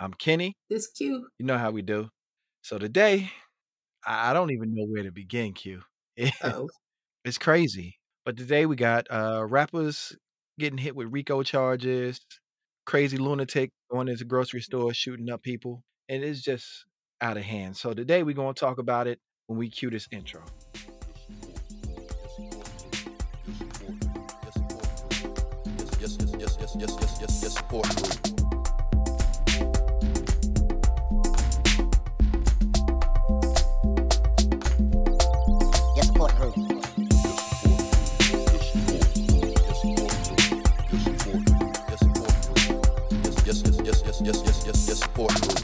I'm Kenny. This Q. You know how we do. So today, I don't even know where to begin, Q. Oh. it's crazy. But today we got uh rappers getting hit with RICO charges, crazy lunatic going into the grocery store shooting up people, and it's just out of hand. So today we're gonna talk about it when we cue this intro. Yes, yes, yes, yes, yes, yes, yes, yes, support group. Support group.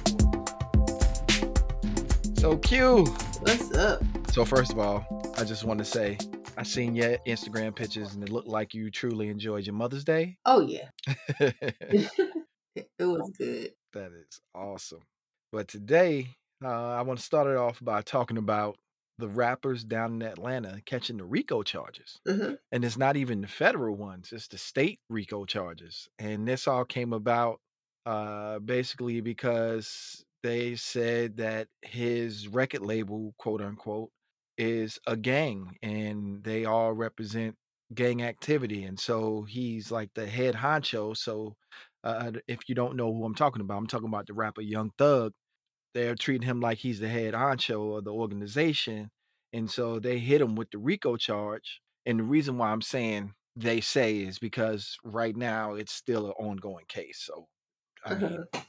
So Q. What's up? So first of all, I just want to say I seen your Instagram pictures and it looked like you truly enjoyed your Mother's Day. Oh yeah. it was good. That is awesome. But today, uh, I want to start it off by talking about the rappers down in Atlanta catching the RICO charges. Uh-huh. And it's not even the federal ones, it's the state RICO charges. And this all came about uh, basically because they said that his record label, quote unquote, is a gang and they all represent gang activity. And so he's like the head honcho. So uh, if you don't know who I'm talking about, I'm talking about the rapper Young Thug. They're treating him like he's the head honcho of the organization. And so they hit him with the RICO charge. And the reason why I'm saying they say is because right now it's still an ongoing case. So, I mean, Uh-huh.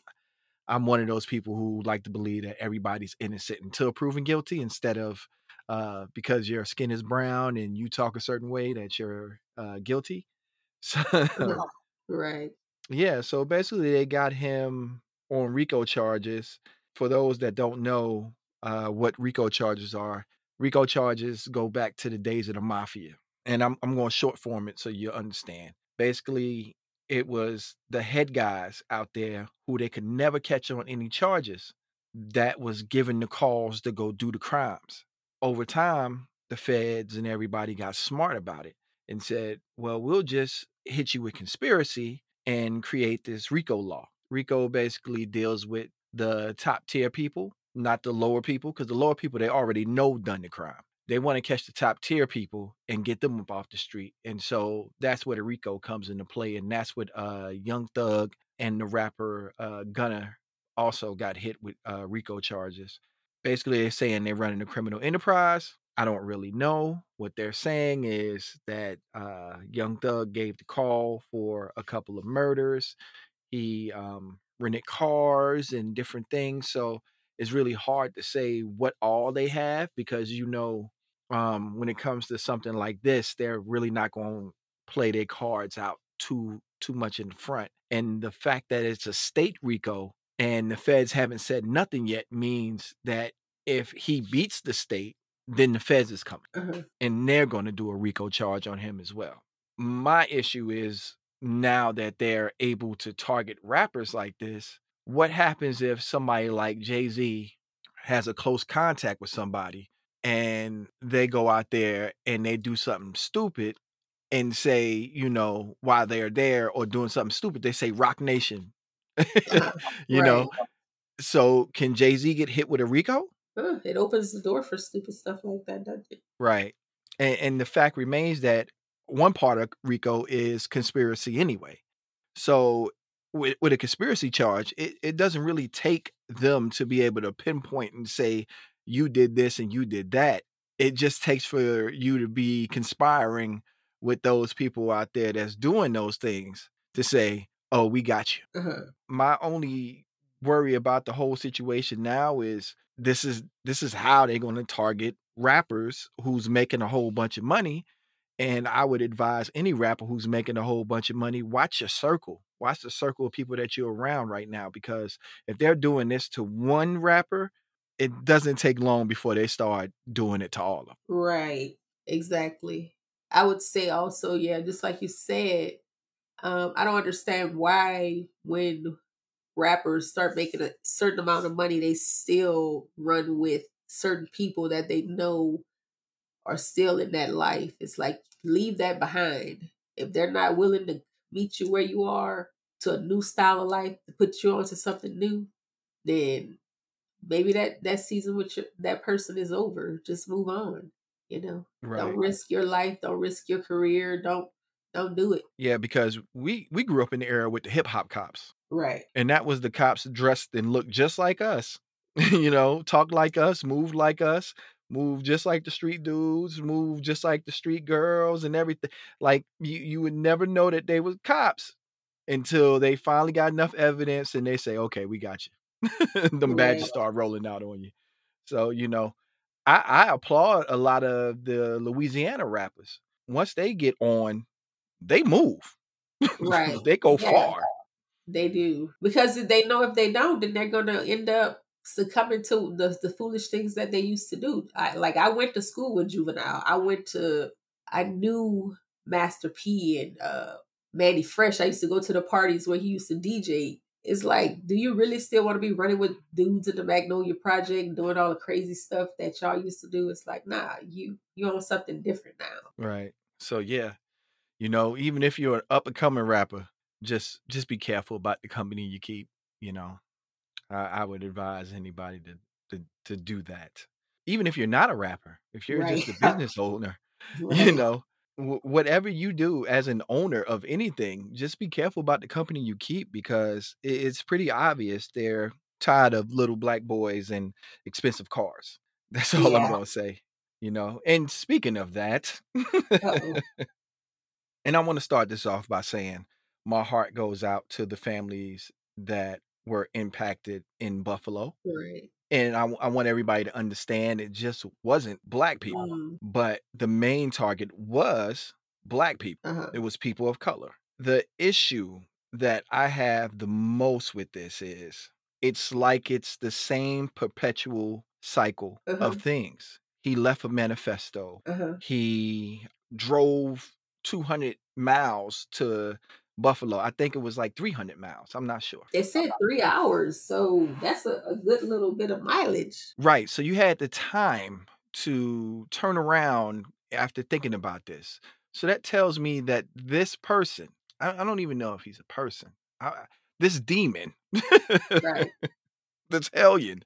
I'm one of those people who like to believe that everybody's innocent until proven guilty instead of uh, because your skin is brown and you talk a certain way that you're uh, guilty. So, Right. yeah, so basically they got him on RICO charges. For those that don't know uh, what RICO charges are, RICO charges go back to the days of the mafia. And I'm, I'm going to short form it so you understand. Basically, it was the head guys out there who they could never catch on any charges that was given the calls to go do the crimes. Over time, the feds and everybody got smart about it and said, well, we'll just hit you with conspiracy and create this RICO law. RICO basically deals with the top tier people, not the lower people, because the lower people they already know done the crime. They want to catch the top tier people and get them up off the street. And so that's where the RICO comes into play. And that's what uh Young Thug and the rapper uh Gunna also got hit with uh RICO charges. Basically, they're saying they're running a criminal enterprise. I don't really know. What they're saying is that uh, Young Thug gave the call for a couple of murders. He um, rented cars and different things. So it's really hard to say what all they have because you know um, when it comes to something like this, they're really not going to play their cards out too too much in front. And the fact that it's a state RICO and the feds haven't said nothing yet means that if he beats the state, then the feds is coming Uh-huh. and they're going to do a RICO charge on him as well. My issue is now that they're able to target rappers like this, what happens if somebody like Jay Z has a close contact with somebody and they go out there and they do something stupid and say, you know, while they're there or doing something stupid, they say Roc Nation, you Right. know? So can Jay Z get hit with a RICO? Uh, it opens the door for stupid stuff like that, doesn't it? Right. And, and the fact remains that one part of RICO is conspiracy anyway. So with, with a conspiracy charge, it, it doesn't really take them to be able to pinpoint and say, you did this and you did that. It just takes for you to be conspiring with those people out there that's doing those things to say, oh, we got you Uh-huh. my only worry about the whole situation now is this is this is how they're going to target rappers who's making a whole bunch of money and i would advise any rapper who's making a whole bunch of money watch your circle watch the circle of people that you're around right now because if they're doing this to one rapper it doesn't take long before they start doing it to all of them Right. Exactly. I would say also, yeah, just like you said, um, I don't understand why when rappers start making a certain amount of money, they still run with certain people that they know are still in that life. It's like leave that behind. If they're not willing to meet you where you are, to a new style of life to put you onto something new, then maybe that that season with your, that person is over. Just move on. You know, Right. don't risk your life. Don't risk your career. Don't don't do it. Yeah, because we we grew up in the era with the hip hop cops. Right. And that was the cops dressed and looked just like us. you know, talked like us, moved like us, moved just like the street dudes, moved just like the street girls and everything. Like you you would never know that they were cops until they finally got enough evidence and they say, "Okay, we got you." Them badges start rolling out on you. So, you know, I I applaud a lot of the Louisiana rappers. Once they get on, they move. Right. they go Yeah. far. They do because they know if they don't, then they're gonna end up succumbing to the the foolish things that they used to do. I like I went to school with Juvenile. I went to I knew Master P and uh Mannie Fresh. I used to go to the parties where he used to DJ. It's like, do you really still want to be running with dudes in the Magnolia Project doing all the crazy stuff that y'all used to do? It's like, nah, you you on something different now. Right. So yeah, you know, even if you're an up and coming rapper, just just be careful about the company you keep. You know, I, I would advise anybody to, to to do that. Even if you're not a rapper, if you're Right. just a business owner, you know, wh- whatever you do as an owner of anything, just be careful about the company you keep because i- it's pretty obvious they're tired of little black boys and expensive cars. That's all I'm Yeah. gonna say. You know. And speaking of that. Uh-oh. And I want to start this off by saying my heart goes out to the families that were impacted in Buffalo. Right. And I want everybody to understand it just wasn't black people, Mm, but the main target was black people. uh-huh. It was people of color. The issue that I have the most with this is it's like it's the same perpetual cycle Uh-huh. of things. He left a manifesto Uh-huh. he drove 200 miles to Buffalo. I think it was like 300 miles. I'm not sure. They said three hours, so that's a, a good little bit of mileage. Right. So you had the time to turn around after thinking about this. So that tells me that this person, I, I don't even know if he's a person, I, I- this demon, Right. this hellion,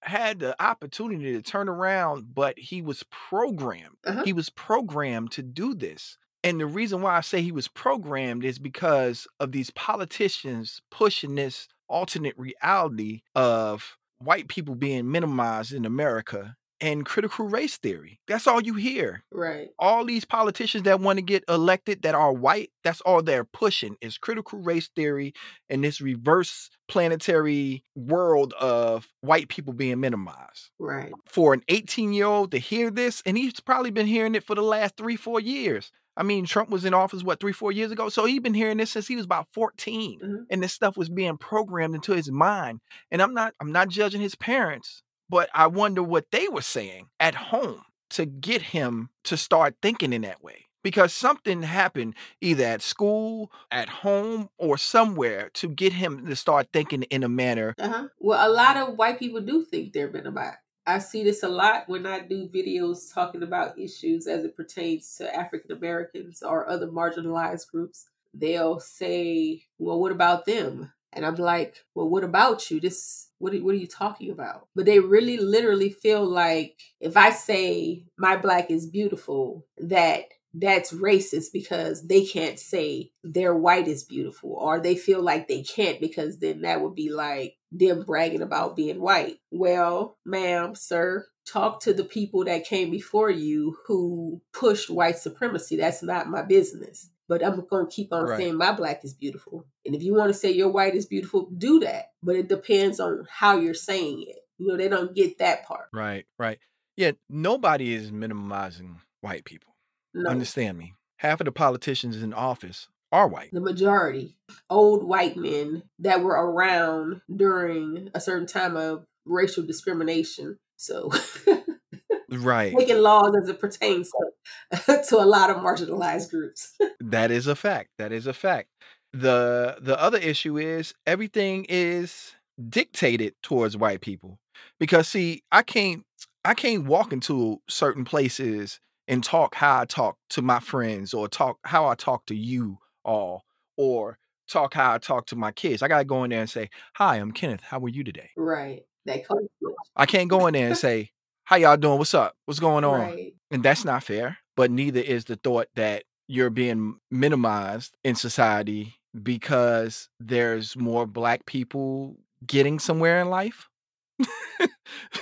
had the opportunity to turn around, but he was programmed. Uh-huh. He was programmed to do this. And the reason why I say he was programmed is because of these politicians pushing this alternate reality of white people being minimized in America and critical race theory. That's all you hear. Right. All these politicians that want to get elected that are white, that's all they're pushing is critical race theory and this reverse planetary world of white people being minimized Right. for an 18 year old to hear this, and he's probably been hearing it for the last three, four years. I mean, Trump was in office, what, three, four years ago? So he's been hearing this since he was about 14. Mhm. And this stuff was being programmed into his mind. And I'm not, I'm not judging his parents, but I wonder what they were saying at home to get him to start thinking in that way. Because something happened either at school, at home, or somewhere to get him to start thinking in a manner. Uh-huh. Well, a lot of white people do think they're minimized. I see this a lot when I do videos talking about issues as it pertains to African Americans or other marginalized groups. They'll say, "Well, what about them?" And I'm like, "Well, what about you? This what are, what are you talking about?" But they really literally feel like if I say my black is beautiful, that that's racist because they can't say their white is beautiful or they feel like they can't because then that would be like them bragging about being white. Well, ma'am, sir, talk to the people that came before you who pushed white supremacy. That's not my business. But I'm going to keep on Right. saying my black is beautiful. And if you want to say your white is beautiful, do that. But it depends on how you're saying it. You know, they don't get that part. Right, right. Yeah, nobody is minimizing white people. No. Understand me. Half of the politicians in office are white. the majority old white men that were around during a certain time of racial discrimination so Right. making laws as it pertains to, to a lot of marginalized groups That is a fact. That is a fact. The the other issue is everything is dictated towards white people. Because see, I can't I can't walk into certain places and talk how I talk to my friends or talk how I talk to you all or talk how I talk to my kids. I gotta go in there and say, "Hi, I'm Kenneth. How are you today?" Right. That. I can't go in there and say, "How y'all doing? What's up? What's going on?" Right. And that's not fair. But neither is the thought that you're being minimized in society because there's more black people getting somewhere in life.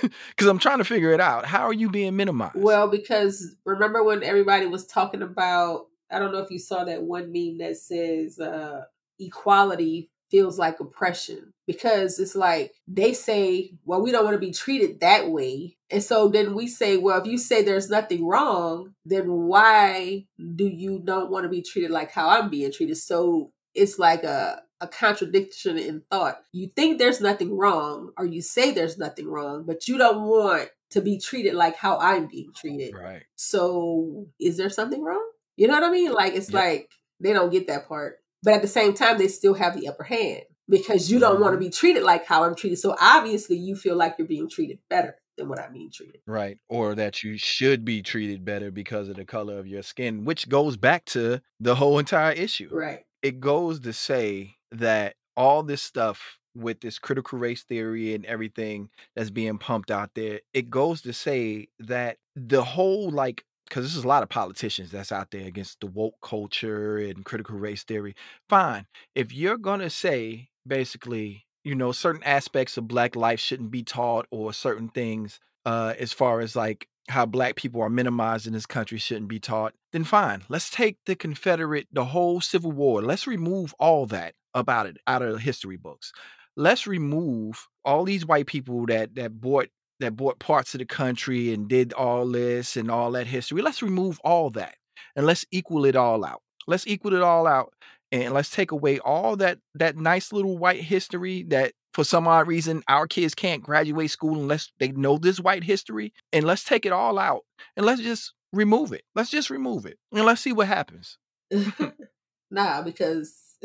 Because I'm trying to figure it out. How are you being minimized? Well, because remember when everybody was talking about, I don't know if you saw that one meme that says uh, equality feels like oppression because it's like they say, well, we don't want to be treated that way. And so then we say, well, if you say there's nothing wrong, then why do you don't want to be treated like how I'm being treated? So it's like a, a contradiction in thought. You think there's nothing wrong, or you say there's nothing wrong, but you don't want to be treated like how I'm being treated. right. So is there something wrong? You know what I mean? Like it's Yep. like they don't get that part. But at the same time, they still have the upper hand because you don't want to Mhm. be treated like how I'm treated. So obviously you feel like you're being treated better than what I'm being treated. Right. Or that you should be treated better because of the color of your skin, which goes back to the whole entire issue. Right. It goes to say that all this stuff with this critical race theory and everything that's being pumped out there, it goes to say that the whole like because there's a lot of politicians that's out there against the woke culture and critical race theory. Fine. If you're gonna say basically, you know, certain aspects of black life shouldn't be taught or certain things uh as far as like how black people are minimized in this country shouldn't be taught, then fine. Let's take the Confederate, the whole Civil War. Let's remove all that about it out of history books. Let's remove all these white people that that bought that bought parts of the country and did all this and all that history. Let's remove all that and let's equal it all out. Let's equal it all out and let's take away all that that nice little white history that for some odd reason our kids can't graduate school unless they know this white history and let's take it all out and let's just remove it. Let's just remove it and let's see what happens. nah, because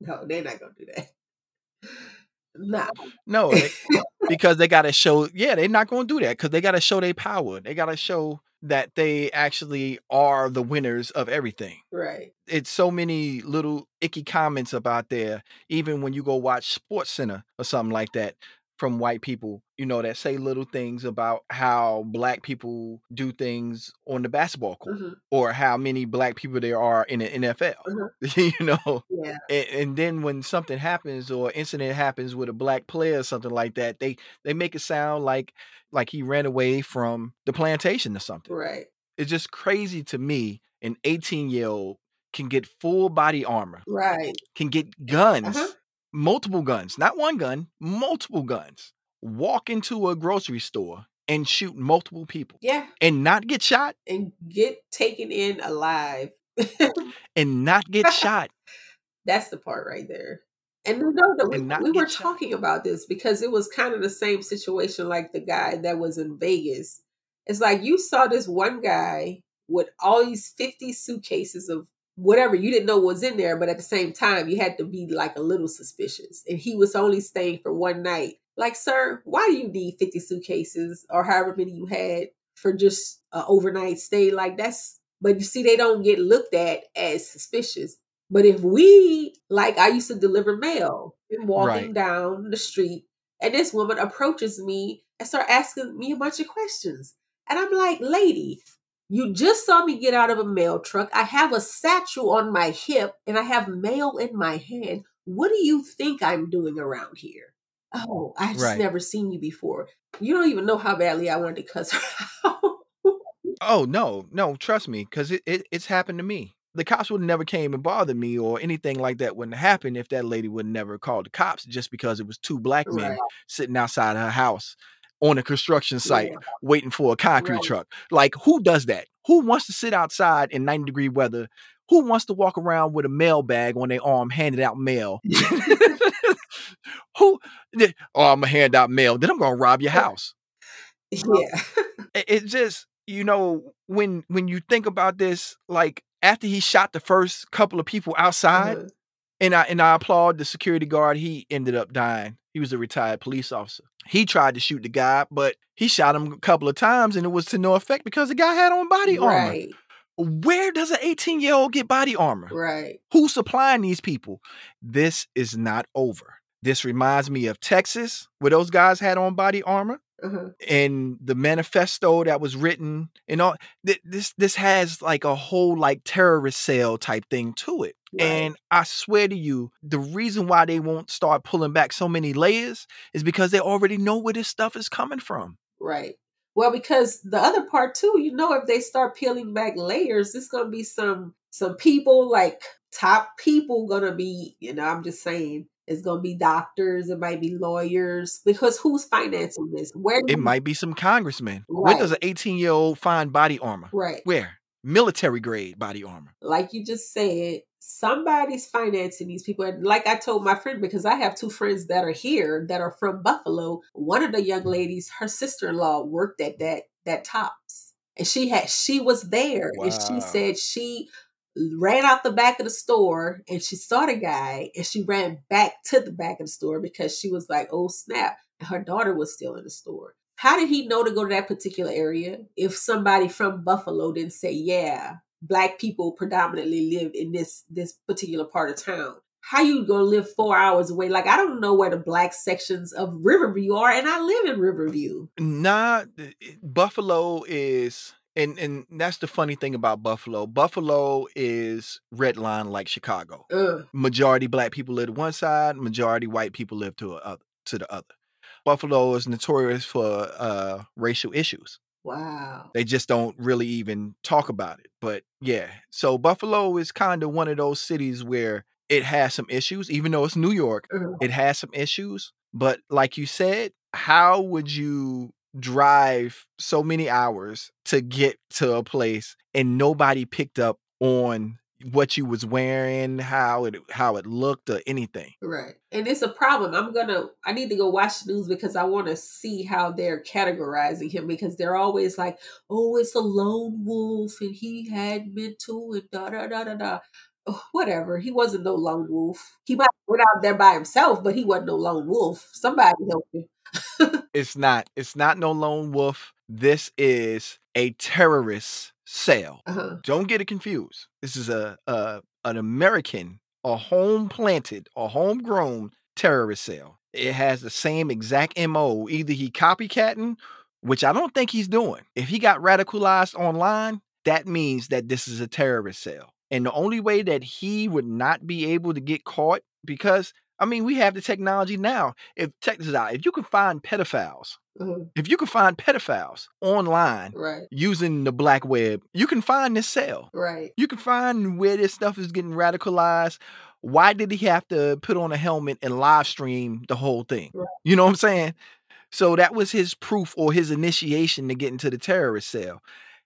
no, they're not gonna do that. Nah. No, they- because they got to show. Yeah, they're not going to do that because they got to show their power. They got to show that they actually are the winners of everything. Right. It's so many little icky comments about there. Even when you go watch Sports Center or something like that from white people, you know, that say little things about how black people do things on the basketball court Mhm. or how many black people there are in the NFL. Mhm. you know, Yeah. and, and then when something happens or incident happens with a black player or something like that, they they make it sound like like he ran away from the plantation or something. Right. It's just crazy to me. An 18 year old can get full body armor, Right. can get guns, Uh-huh. Multiple guns, not one gun, multiple guns. Walk into a grocery store and shoot multiple people Yeah. and not get shot And get taken in alive. and not get shot. That's the part right there. And you know that we, we were shot. talking about this because it was kind of the same situation like the guy that was in Vegas. It's like you saw this one guy with all these 50 suitcases of whatever you didn't know was in there, but at the same time, you had to be like a little suspicious. And he was only staying for one night. Like, sir, why do you need 50 suitcases or however many you had for just an overnight stay? Like, that's, but you see, they don't get looked at as suspicious. But if we, like, I used to deliver mail and walking Right. down the street, and this woman approaches me and start asking me a bunch of questions. And I'm like, lady, you just saw me get out of a mail truck. I have a satchel on my hip and I have mail in my hand. What do you think I'm doing around here? Oh, I just Right. never seen you before. You don't even know how badly I wanted to cuss her out. Oh no, no, trust me, because it, it it's happened to me. The cops would never came and bothered me or anything like that wouldn't happen if that lady would never called the cops just because it was two black men Right. sitting outside her house on a construction site Yeah. waiting for a concrete Right. truck. Like who does that? Who wants to sit outside in 90 degree weather? Who wants to walk around with a mail bag on their arm handing out mail? who oh I'm gonna hand out mail, then I'm gonna rob your house Yeah. it, it just you know when when you think about this like after he shot the first couple of people outside Uh-huh. and i and i applaud the security guard he ended up dying he was a retired police officer he tried to shoot the guy but he shot him a couple of times and it was to no effect because the guy had on body armor Right. Where does an 18 year old get body armor? Right. Who's supplying these people? This is not over. This reminds me of Texas, where those guys had on body armor Uh-huh. and the manifesto that was written and all th- this this has like a whole like terrorist cell type thing to it Right. and i swear to you the reason why they won't start pulling back so many layers is because they already know where this stuff is coming from Right. Well, because the other part too, you know, if they start peeling back layers, it's gonna be some some people like top people gonna be, you know, I'm just saying, it's gonna be doctors, it might be lawyers, because who's financing this? Where it might be some congressmen where does an 18 year old find body armor right. where military grade body armor like you just said, somebody's financing these people. And like I told my friend, because I have two friends that are here that are from Buffalo. One of the young ladies, her sister in law, worked at that that Tops, and she had she was there, and she said she ran out the back of the store and she saw the guy and she ran back to the back of the store because she was like, oh snap. And her daughter was still in the store. How did he know to go to that particular area if somebody from Buffalo didn't say, yeah, black people predominantly live in this this particular part of town? How you gonna live four hours away? Like I don't know where the black sections of Riverview are, and I live in Riverview. Nah, eh, eh, Buffalo is, and and that's the funny thing about Buffalo. Buffalo is red line like Chicago. Ugh, Majority black people live to one side, majority white people live to a, oth- to the other. Buffalo is notorious for uh, racial issues. wow. They just don't really even talk about it. But yeah, so Buffalo is kind of one of those cities where it has some issues, even though it's New York Ugh, it has some issues but like you said how would you drive so many hours to get to a place and nobody picked up on what you was wearing how it how it looked or anything Right. And it's a problem. I'm going to, I need to go watch the news because I want to see how they're categorizing him because they're always like, oh, it's a lone wolf and he had mental and da da da da da. Whatever. He wasn't no lone wolf. He might have went out there by himself, but he wasn't no lone wolf. Somebody helped him. it's not it's not no lone wolf this is a terrorist cell Uh-huh. don't get it confused this is a, a an american a home planted a homegrown terrorist cell it has the same exact mo either he copycatting which i don't think he's doing if he got radicalized online that means that this is a terrorist cell and the only way that he would not be able to get caught because i mean we have the technology now if check this out if you can find pedophiles uh-huh. if you can find pedophiles online Right. using the black web you can find this cell Right. you can find where this stuff is getting radicalized. Why did he have to put on a helmet and live stream the whole thing? Right. You know what I'm saying? So that was his proof or his initiation to get into the terrorist cell.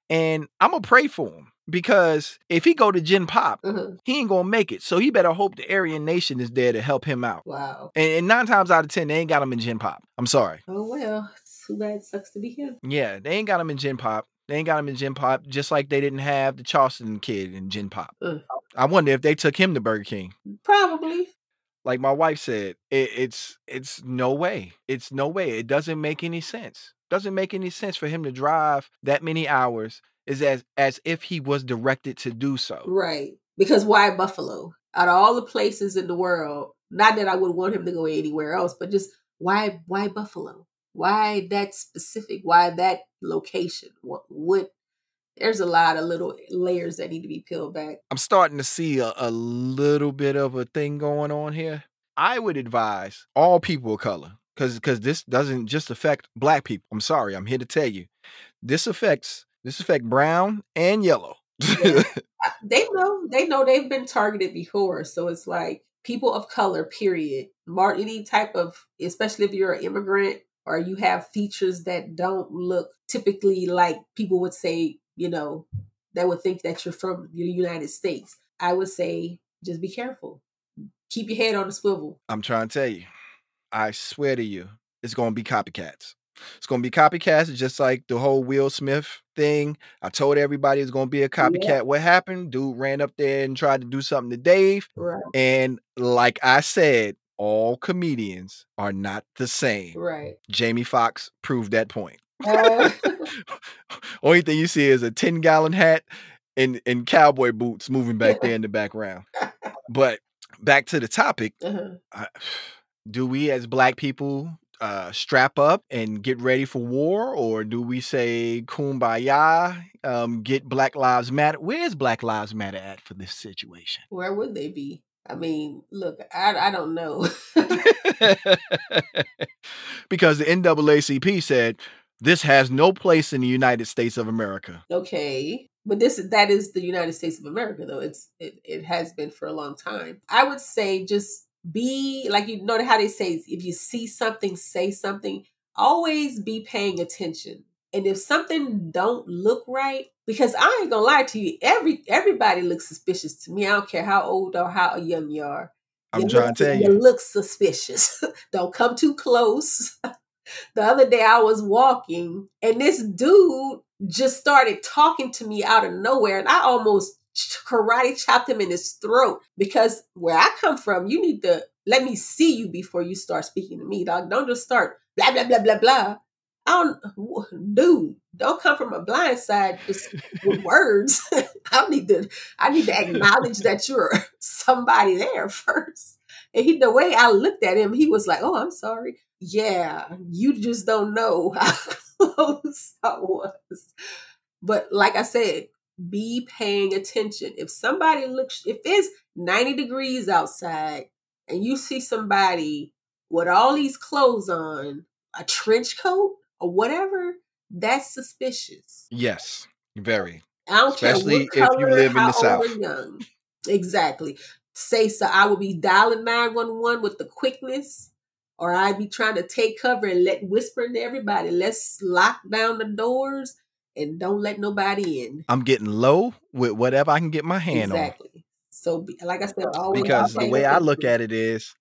And I'm gonna pray for him because if he go to Gen Pop, Uh-huh. he ain't gonna make it. So he better hope the Aryan Nation is there to help him out. Wow. And, and nine times out of ten, they ain't got him in Gen Pop. I'm sorry. Oh, well. Too bad. Sucks to be him. Yeah, they ain't got him in Gen Pop. They ain't got him in Gen Pop, just like they didn't have the Charleston kid in Gen Pop. Mm. I wonder if they took him to Burger King. Probably. Like my wife said, it, it's it's no way. It's no way. It doesn't make any sense. Doesn't make any sense for him to drive that many hours. Is as as if he was directed to do so. Right. Because why Buffalo? Out of all the places in the world, not that I would want him to go anywhere else, but just why why Buffalo? Why that specific? Why that location? What what there's a lot of little layers that need to be peeled back. I'm starting to see a, a little bit of a thing going on here. I would advise all people of color, because because this doesn't just affect black people. I'm sorry, I'm here to tell you, this affects this affect brown and yellow. Yeah. They know they know they've been targeted before, so it's like people of color. Period. Mar any type of, especially if you're an immigrant or you have features that don't look typically like people would say, you know, that would think that you're from the United States. I would say just be careful. Keep your head on the swivel. I'm trying to tell you, I swear to you, it's gonna be copycats. It's gonna be copycats, just like the whole Will Smith thing. I told everybody it's gonna be a copycat. What happened? Dude ran up there and tried to do something to Dave. Right. And like I said, all comedians are not the same. Right. Jamie Foxx proved that point. Uh, Only thing you see is a 10 gallon hat and, in cowboy boots moving back there in the background. But back to the topic, Uh-huh. I, do we as black people uh, strap up and get ready for war, or do we say kumbaya, um, get Black Lives Matter? Where's Black Lives Matter at for this situation? Where would they be? I mean, look, I, I don't know. because the NAACP said this has no place in the United States of America. okay, but this that is the United States of America, though. It's it, it has been for a long time. I would say just be like you know how they say if you see something, say something. Always be paying attention. And if something don't look right, because I ain't gonna lie to you, every everybody looks suspicious to me. I don't care how old or how young you are. I'm You trying look- to tell You you. look suspicious. Don't come too close. the other day I was walking and this dude just started talking to me out of nowhere and I almost karate chopped him in his throat because where I come from, you need to let me see you before you start speaking to me, dog. Don't just start blah blah blah blah blah. I don't, dude. Don't come from a blind side just with words. I need to, I need to acknowledge that you're somebody there first. And he, the way I looked at him, he was like, "Oh, I'm sorry. Yeah, you just don't know how close I was." But like I said, be paying attention. If somebody looks, if it's 90 degrees outside and you see somebody with all these clothes on, a trench coat or whatever, that's suspicious. Yes, very. I don't Especially care if what you color, live in the South. young. Exactly. Say so. I will be dialing nine one one with the quickness, or I'd be trying to take cover and let whispering to everybody. Let's lock down the doors and don't let nobody in. I'm getting low with whatever I can get my hand on. exactly. So, be, like I said, always Because the way I look at it is,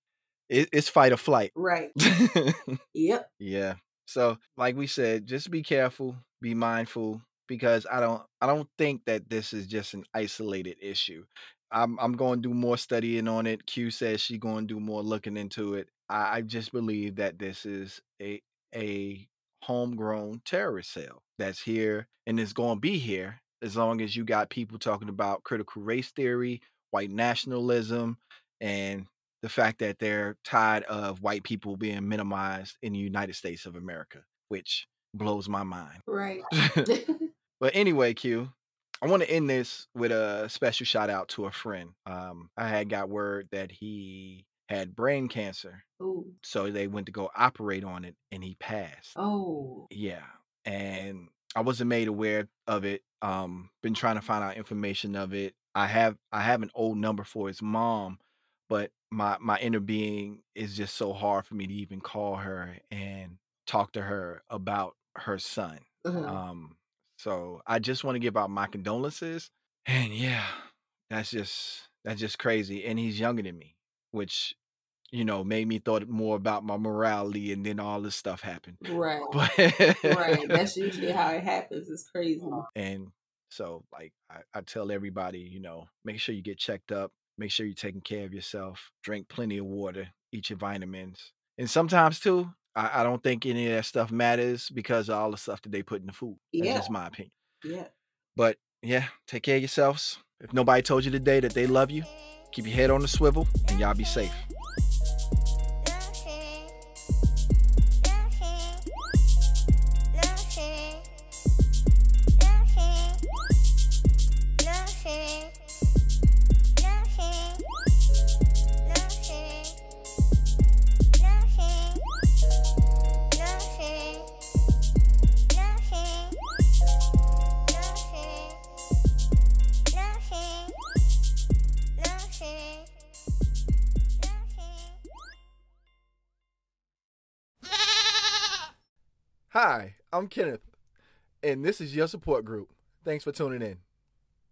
it, it's fight or flight. right. Yep. yeah. So, like we said, just be careful, be mindful, because I don't, I don't think that this is just an isolated issue. I'm, I'm going to do more studying on it. Q says she going to do more looking into it. I, I just believe that this is a, a homegrown terrorist cell that's here and is going to be here as long as you got people talking about critical race theory, white nationalism, and the fact that they're tired of white people being minimized in the United States of America, which blows my mind. right. but anyway, Q, I want to end this with a special shout out to a friend. Um, I had got word that he had brain cancer, Ooh. so they went to go operate on it, and he passed. Oh. Yeah. And I wasn't made aware of it. Um, been trying to find out information of it. I have I have an old number for his mom, but my my inner being is just so hard for me to even call her and talk to her about her son. Uh-huh. Um, so I just want to give out my condolences. And yeah, that's just that's just crazy. And he's younger than me, which you know made me thought more about my morality, and then all this stuff happened. right. But right. That's usually how it happens. It's crazy. Uh, and so like I, I tell everybody, you know, make sure you get checked up, make sure you're taking care of yourself, drink plenty of water, eat your vitamins. And sometimes too, I, I don't think any of that stuff matters because of all the stuff that they put in the food. That's Yeah. just my opinion. Yeah. But yeah, take care of yourselves. If nobody told you today that they love you, keep your head on the swivel and y'all be safe. I'm Kenneth, and this is your support group. Thanks for tuning in.